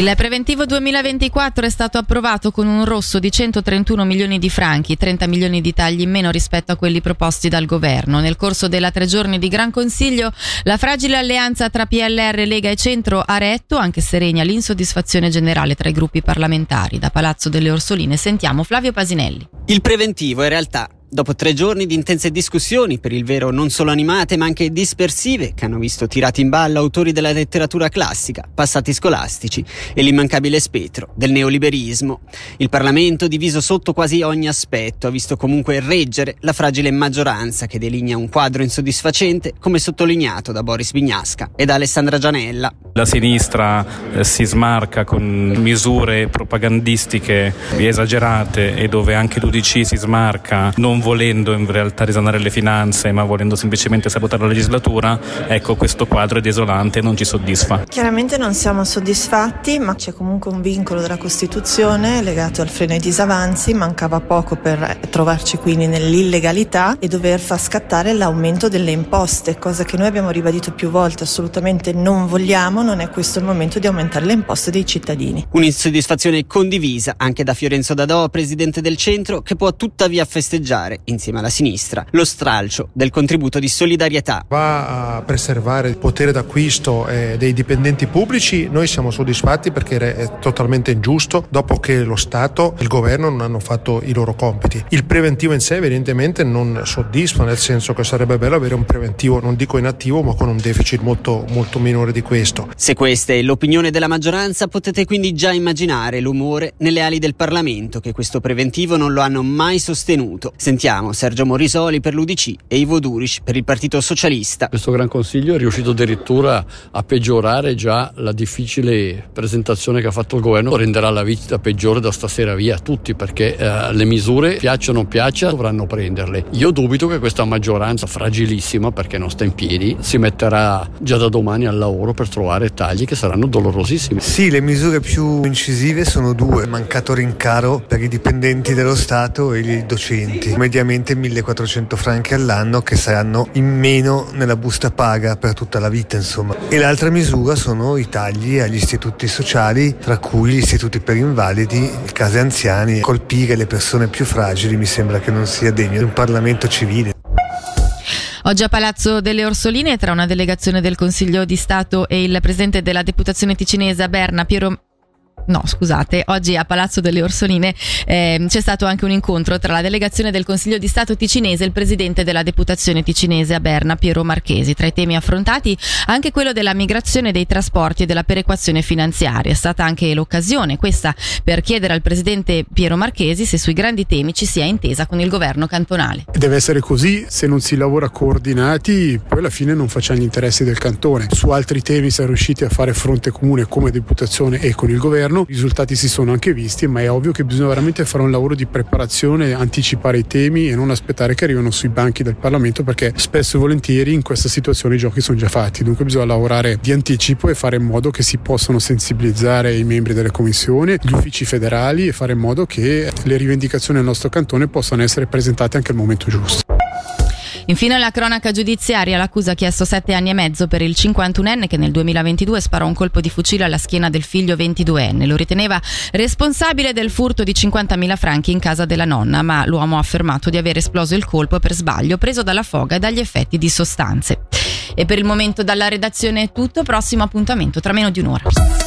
Il preventivo 2024 è stato approvato con un rosso di 131 milioni di franchi, 30 milioni di tagli in meno rispetto a quelli proposti dal governo. Nel corso della tre giorni di Gran Consiglio, la fragile alleanza tra PLR, Lega e Centro ha retto, anche se regna l'insoddisfazione generale tra i gruppi parlamentari. Da Palazzo delle Orsoline sentiamo Flavio Pasinelli. Il preventivo in realtà Dopo tre giorni di intense discussioni, per il vero non solo animate ma anche dispersive, che hanno visto tirati in ballo autori della letteratura classica, passati scolastici e l'immancabile spettro del neoliberismo, il Parlamento, diviso sotto quasi ogni aspetto, ha visto comunque reggere la fragile maggioranza che delinea un quadro insoddisfacente, come sottolineato da Boris Vignasca e da Alessandra Gianella. La sinistra eh, si smarca con misure propagandistiche esagerate e dove anche l'UDC si smarca non volendo in realtà risanare le finanze ma volendo semplicemente sabotare la legislatura, ecco questo quadro è desolante e non ci soddisfa. Chiaramente non siamo soddisfatti ma c'è comunque un vincolo della Costituzione legato al freno ai disavanzi, mancava poco per trovarci quindi nell'illegalità e dover far scattare l'aumento delle imposte, cosa che noi abbiamo ribadito più volte, assolutamente non vogliamo, non è questo il momento di aumentare le imposte dei cittadini. Un'insoddisfazione condivisa anche da Fiorenzo Dadò, presidente del centro, che può tuttavia festeggiare insieme alla sinistra, lo stralcio del contributo di solidarietà. Va a preservare il potere d'acquisto eh, dei dipendenti pubblici, noi siamo soddisfatti perché è totalmente ingiusto dopo che lo Stato e il governo non hanno fatto i loro compiti. Il preventivo in sé evidentemente non soddisfa, nel senso che sarebbe bello avere un preventivo, non dico inattivo, ma con un deficit molto, molto minore di questo. Se questa è l'opinione della maggioranza, potete quindi già immaginare l'umore nelle ali del Parlamento che questo preventivo non lo hanno mai sostenuto. Sentiamo Sergio Morisoli per l'UDC e Ivo Duric per il Partito Socialista. Questo Gran Consiglio è riuscito addirittura a peggiorare già la difficile presentazione che ha fatto il governo, renderà la vita peggiore da stasera via a tutti perché eh, le misure, piacciono o non piaccia, dovranno prenderle. Io dubito che questa maggioranza fragilissima, perché non sta in piedi, si metterà già da domani al lavoro per trovare tagli che saranno dolorosissimi. Sì, le misure più incisive sono due, mancato rincaro per i dipendenti dello Stato e i docenti mediamente 1400 franchi all'anno che saranno in meno nella busta paga per tutta la vita insomma. E l'altra misura sono i tagli agli istituti sociali, tra cui gli istituti per invalidi, case anziani. Colpire le persone più fragili mi sembra che non sia degno di un Parlamento civile. Oggi a Palazzo delle Orsoline, tra una delegazione del Consiglio di Stato e il presidente della deputazione ticinese Berna, Piero No, scusate, oggi a Palazzo delle Orsoline eh, c'è stato anche un incontro tra la delegazione del Consiglio di Stato ticinese e il presidente della deputazione ticinese a Berna, Piero Marchesi. Tra i temi affrontati anche quello della migrazione dei trasporti e della perequazione finanziaria. È stata anche l'occasione questa per chiedere al presidente Piero Marchesi se sui grandi temi ci sia intesa con il governo cantonale. Deve essere così, se non si lavora coordinati, poi alla fine non facciamo gli interessi del cantone. Su altri temi si è riusciti a fare fronte comune come deputazione e con il governo governo, i risultati si sono anche visti, ma è ovvio che bisogna veramente fare un lavoro di preparazione, anticipare i temi e non aspettare che arrivino sui banchi del Parlamento perché spesso e volentieri in questa situazione i giochi sono già fatti, dunque bisogna lavorare di anticipo e fare in modo che si possano sensibilizzare i membri delle commissioni, gli uffici federali e fare in modo che le rivendicazioni del nostro cantone possano essere presentate anche al momento giusto. Infine la cronaca giudiziaria, l'accusa ha chiesto sette anni e mezzo per il 51enne che nel 2022 sparò un colpo di fucile alla schiena del figlio 22enne. Lo riteneva responsabile del furto di 50.000 franchi in casa della nonna, ma l'uomo ha affermato di aver esploso il colpo per sbaglio, preso dalla foga e dagli effetti di sostanze. E per il momento dalla redazione è tutto, prossimo appuntamento tra meno di un'ora.